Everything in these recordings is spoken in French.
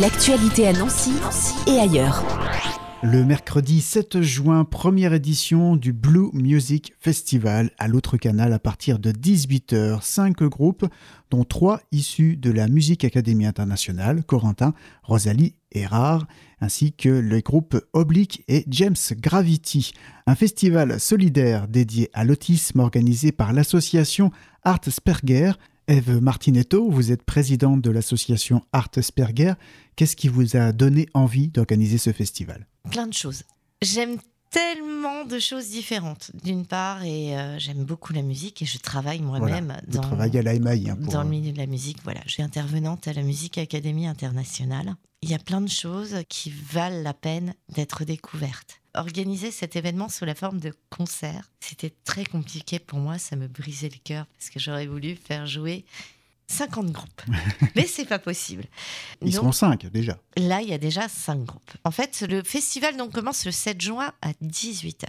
L'actualité à Nancy et ailleurs. Le mercredi 7 juin, première édition du Blue Music Festival à l'autre canal à partir de 18h. Cinq groupes, dont trois issus de la Musique Académie Internationale, Corentin, Rosalie et Rare, ainsi que les groupes Oblique et James Gravity. Un festival solidaire dédié à l'autisme organisé par l'association Art Sperger Eve Martinetto, vous êtes présidente de l'association Art Sperger. Qu'est-ce qui vous a donné envie d'organiser ce festival? Plein de choses. J'aime tellement de choses différentes, d'une part, et euh, j'aime beaucoup la musique et je travaille moi-même dans, à hein, dans le milieu de la musique. Voilà, je suis intervenante à la Musique Académie Internationale. Il y a plein de choses qui valent la peine d'être découvertes organiser cet événement sous la forme de concert, c'était très compliqué pour moi, ça me brisait le cœur parce que j'aurais voulu faire jouer 50 groupes. Mais c'est pas possible. Ils sont 5 déjà. Là, il y a déjà 5 groupes. En fait, le festival donc commence le 7 juin à 18h.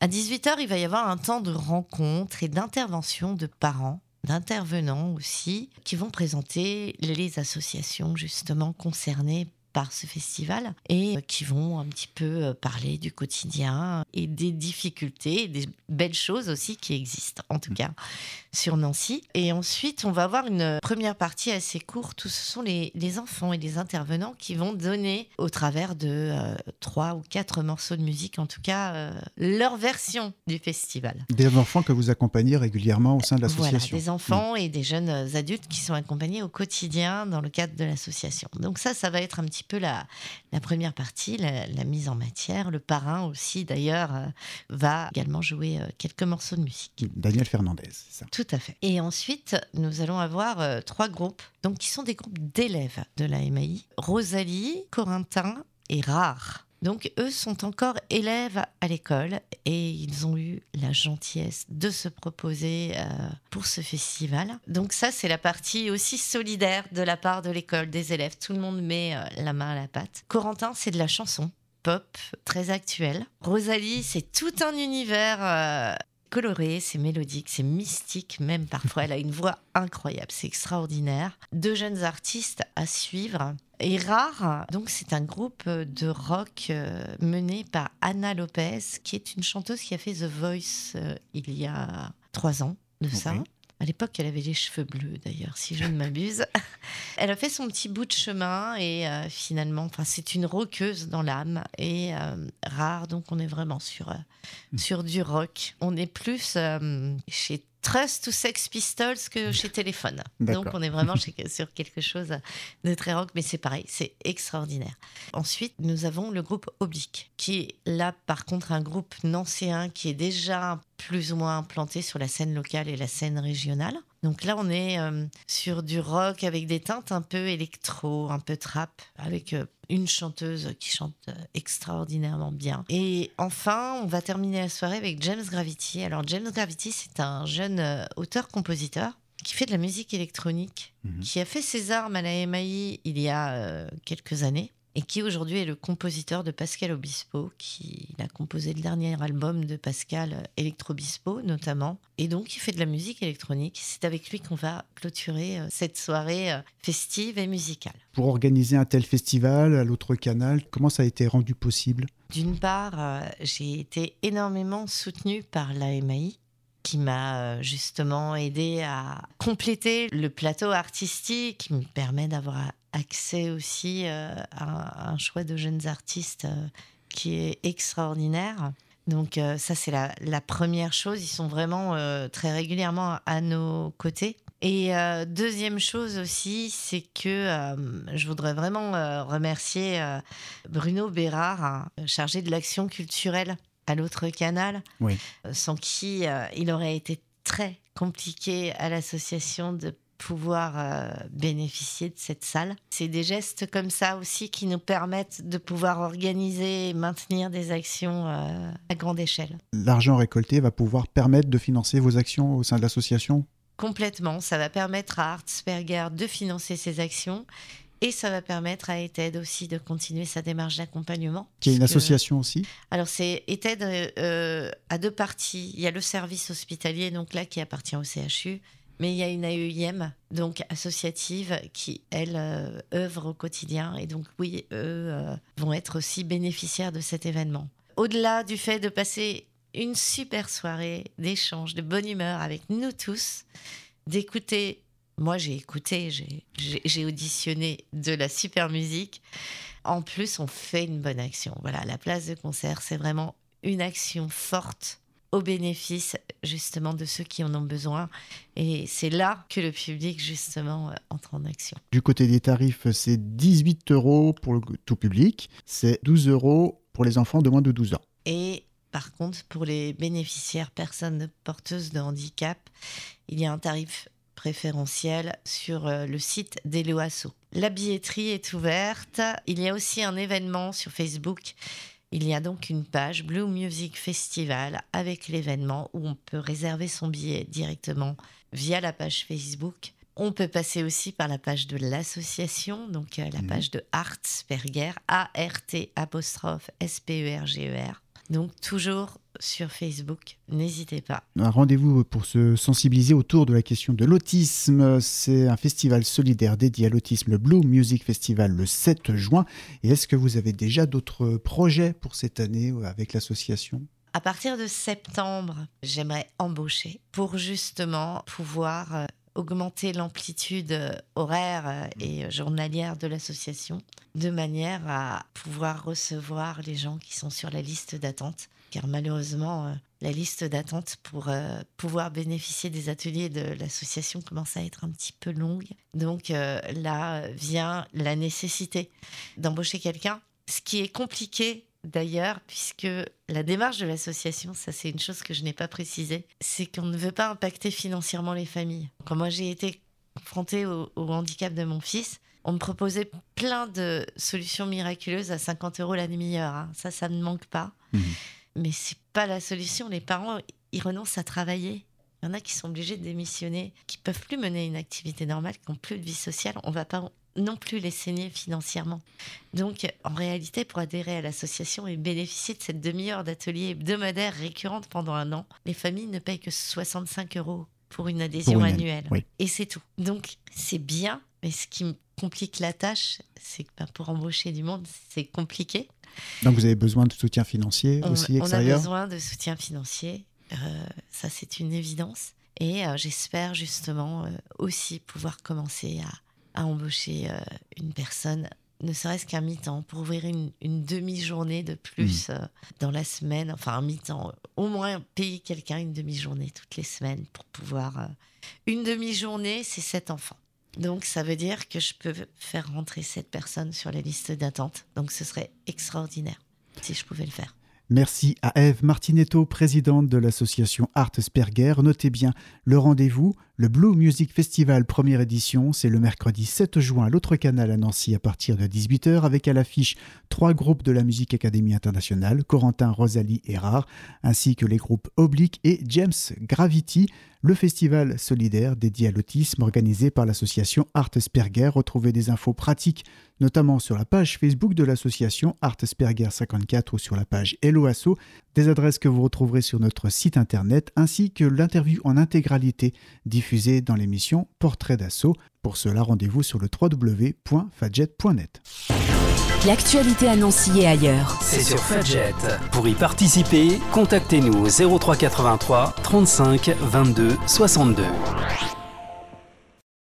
À 18h, il va y avoir un temps de rencontre et d'intervention de parents d'intervenants aussi qui vont présenter les associations justement concernées par ce festival et euh, qui vont un petit peu euh, parler du quotidien et des difficultés, des belles choses aussi qui existent, en tout mm. cas sur Nancy. Et ensuite, on va avoir une première partie assez courte où ce sont les, enfants et les intervenants qui vont donner, au travers de euh, trois ou quatre morceaux de musique, en tout cas, leur version du festival. Des enfants que vous accompagnez régulièrement au sein de l'association. Voilà, des enfants et des jeunes adultes qui sont accompagnés au quotidien dans le cadre de l'association. Donc ça, ça va être un petit peu la, la première partie, la, mise en matière. Le parrain aussi, d'ailleurs, euh, va également jouer euh, quelques morceaux de musique. Daniel Fernandez, c'est ça Tout à fait. Et ensuite, nous allons avoir euh, trois groupes, donc qui sont des groupes d'élèves de la MAI. Rosalie, Corentin et Rare. Donc eux sont encore élèves à l'école et ils ont eu la gentillesse de se proposer euh, pour ce festival. Donc ça c'est la partie aussi solidaire de la part de l'école, des élèves. Tout le monde met euh, la main à la pâte. Corentin c'est de la chanson pop très actuelle. Rosalie c'est tout un univers euh, coloré, c'est mélodique, c'est mystique même parfois. Elle a une voix incroyable, c'est extraordinaire. Deux jeunes artistes à suivre. Et Rare, donc c'est un groupe de rock euh, mené par Anna Lopez, qui est une chanteuse qui a fait The Voice euh, il y a trois ans de ça. À l'époque, elle avait les cheveux bleus, d'ailleurs, si je ne m'abuse. elle a fait son petit bout de chemin et euh, finalement, enfin, c'est une roqueuse dans l'âme et euh, rare. Donc, on est vraiment sur, euh, hmm. sur du rock. On est plus chez Trust ou Sex Pistols que chez Téléphone. Donc on est vraiment sur quelque chose de très rock, mais c'est pareil, c'est extraordinaire. Ensuite, nous avons le groupe Oblique, qui est là par contre un groupe nancéen qui est déjà plus ou moins implanté sur la scène locale et la scène régionale. Donc là, on est euh, sur du rock avec des teintes un peu électro, un peu trap, avec euh, une chanteuse qui chante euh, extraordinairement bien. Et enfin, on va terminer la soirée avec James Gravity. Alors James Gravity, c'est un jeune auteur-compositeur qui fait de la musique électronique, mhm. qui a fait ses armes à la MAI il y a quelques années et qui aujourd'hui est le compositeur de Pascal Obispo, qui a composé le dernier album de Pascal, Electro Obispo notamment, et donc il fait de la musique électronique. C'est avec lui qu'on va clôturer euh, cette soirée euh, festive et musicale. Pour organiser un tel festival à l'autre canal, comment ça a été rendu possible? D'une part, euh, j'ai été énormément soutenue par l'AMAI qui m'a justement aidé à compléter le plateau artistique, qui me permet d'avoir accès aussi euh, à un choix de jeunes artistes euh, qui est extraordinaire. Donc euh, ça, c'est la, première chose. Ils sont vraiment très régulièrement à nos côtés. Et deuxième chose aussi, c'est que je voudrais vraiment remercier Bruno Bérard, chargé de l'action culturelle à l'autre canal, sans qui il aurait été très compliqué à l'association de pouvoir euh, bénéficier de cette salle. C'est des gestes comme ça aussi qui nous permettent de pouvoir organiser et maintenir des actions euh, à grande échelle. L'argent récolté va pouvoir permettre de financer vos actions au sein de l'association? Complètement, ça va permettre à Artsberger de financer ses actions et ça va permettre à ETED aussi de continuer sa démarche d'accompagnement. Qui est une association aussi? Alors, c'est ETED euh, à deux parties. Il y a le service hospitalier, donc là, qui appartient au CHU, Mais il y a une AEIM, donc associative, qui, elle, euh, œuvre au quotidien. Et donc, oui, eux euh, vont être aussi bénéficiaires de cet événement. Au-delà du fait de passer une super soirée d'échange, de bonne humeur avec nous tous, d'écouter, moi j'ai écouté, j'ai auditionné de la super musique. En plus, on fait une bonne action. Voilà, la place de concert, c'est vraiment une action forte au bénéfice justement de ceux qui en ont besoin. Et c'est là que le public justement euh, entre en action. Du côté des tarifs, c'est 18 euros pour le tout public, c'est 12 euros pour les enfants de moins de 12 ans. Et par contre, pour les bénéficiaires personnes porteuses de handicap, il y a un tarif préférentiel sur euh, le site d'Eloasso. La billetterie est ouverte. Il y a aussi un événement sur Facebook il y a donc une page Blue Music Festival avec l'événement où on peut réserver son billet directement via la page Facebook. On peut passer aussi par la page de l'association, donc euh, la mhm. page de Artsperger, A-R-T apostrophe S-P-E-R-G-E-R. Donc toujours sur Facebook, n'hésitez pas. Un rendez-vous pour se sensibiliser autour de la question de l'autisme. C'est un festival solidaire dédié à l'autisme, le Blue Music Festival, le 7 juin. Et est-ce que vous avez déjà d'autres projets pour cette année avec l'association? À partir de septembre, j'aimerais embaucher pour justement pouvoir euh, augmenter l'amplitude euh, horaire euh, et journalière de l'association de manière à pouvoir recevoir les gens qui sont sur la liste d'attente. Car malheureusement, euh, la liste d'attente pour pouvoir bénéficier des ateliers de l'association commence à être un petit peu longue. Donc là vient la nécessité d'embaucher quelqu'un. Ce qui est compliqué d'ailleurs, puisque la démarche de l'association, ça c'est une chose que je n'ai pas précisée, c'est qu'on ne veut pas impacter financièrement les familles. Quand moi j'ai été confrontée au, handicap de mon fils, on me proposait plein de solutions miraculeuses à 50 euros la demi-heure. Hein. Ça, ça ne manque pas. Mais mmh. Mais c'est pas la solution. Les parents, ils renoncent à travailler. Il y en a qui sont obligés de démissionner, qui peuvent plus mener une activité normale, qui n'ont plus de vie sociale. On va pas non plus les saigner financièrement. Donc, en réalité, pour adhérer à l'association et bénéficier de cette demi-heure d'atelier hebdomadaire récurrente pendant un an, les familles ne payent que 65 euros pour une adhésion annuelle. Et c'est tout. Donc, c'est bien, mais ce qui me complique la tâche, c'est que ben, pour embaucher du monde, c'est compliqué. Donc, vous avez besoin de soutien financier aussi extérieur? On a besoin de soutien financier. Euh, ça, c'est une évidence. Et euh, j'espère justement euh, aussi pouvoir commencer à à embaucher euh, une personne, ne serait-ce qu'un mi-temps, pour ouvrir une, demi-journée de plus mmh. euh, dans la semaine, enfin un mi-temps, au moins payer quelqu'un une demi-journée toutes les semaines pour pouvoir... Euh, une demi-journée, c'est sept enfants. Donc ça veut dire que je peux faire rentrer cette personne sur la liste d'attente. Donc ce serait extraordinaire si je pouvais le faire. Merci à Eve Martinetto, présidente de l'association Art Sperger. Notez bien le rendez-vous, le Blue Music Festival première édition, c'est le mercredi 7 juin à l'autre canal à Nancy à partir de 18h avec à l'affiche trois groupes de la Musique Académie Internationale, Corentin, Rosalie et Rare, ainsi que les groupes Oblique et James Gravity le festival solidaire dédié à l'autisme organisé par l'association Art Sperger. Retrouvez des infos pratiques, notamment sur la page Facebook de l'association Art Sperger 54 ou sur la page Hello Asso, des adresses que vous retrouverez sur notre site internet, ainsi que l'interview en intégralité diffusée dans l'émission Portrait d'assaut. Pour cela, rendez-vous sur le www.fadjet.net. L'actualité annoncée et ailleurs. C'est sur Fadjet. Pour y participer, contactez-nous au 0383 35 22 62.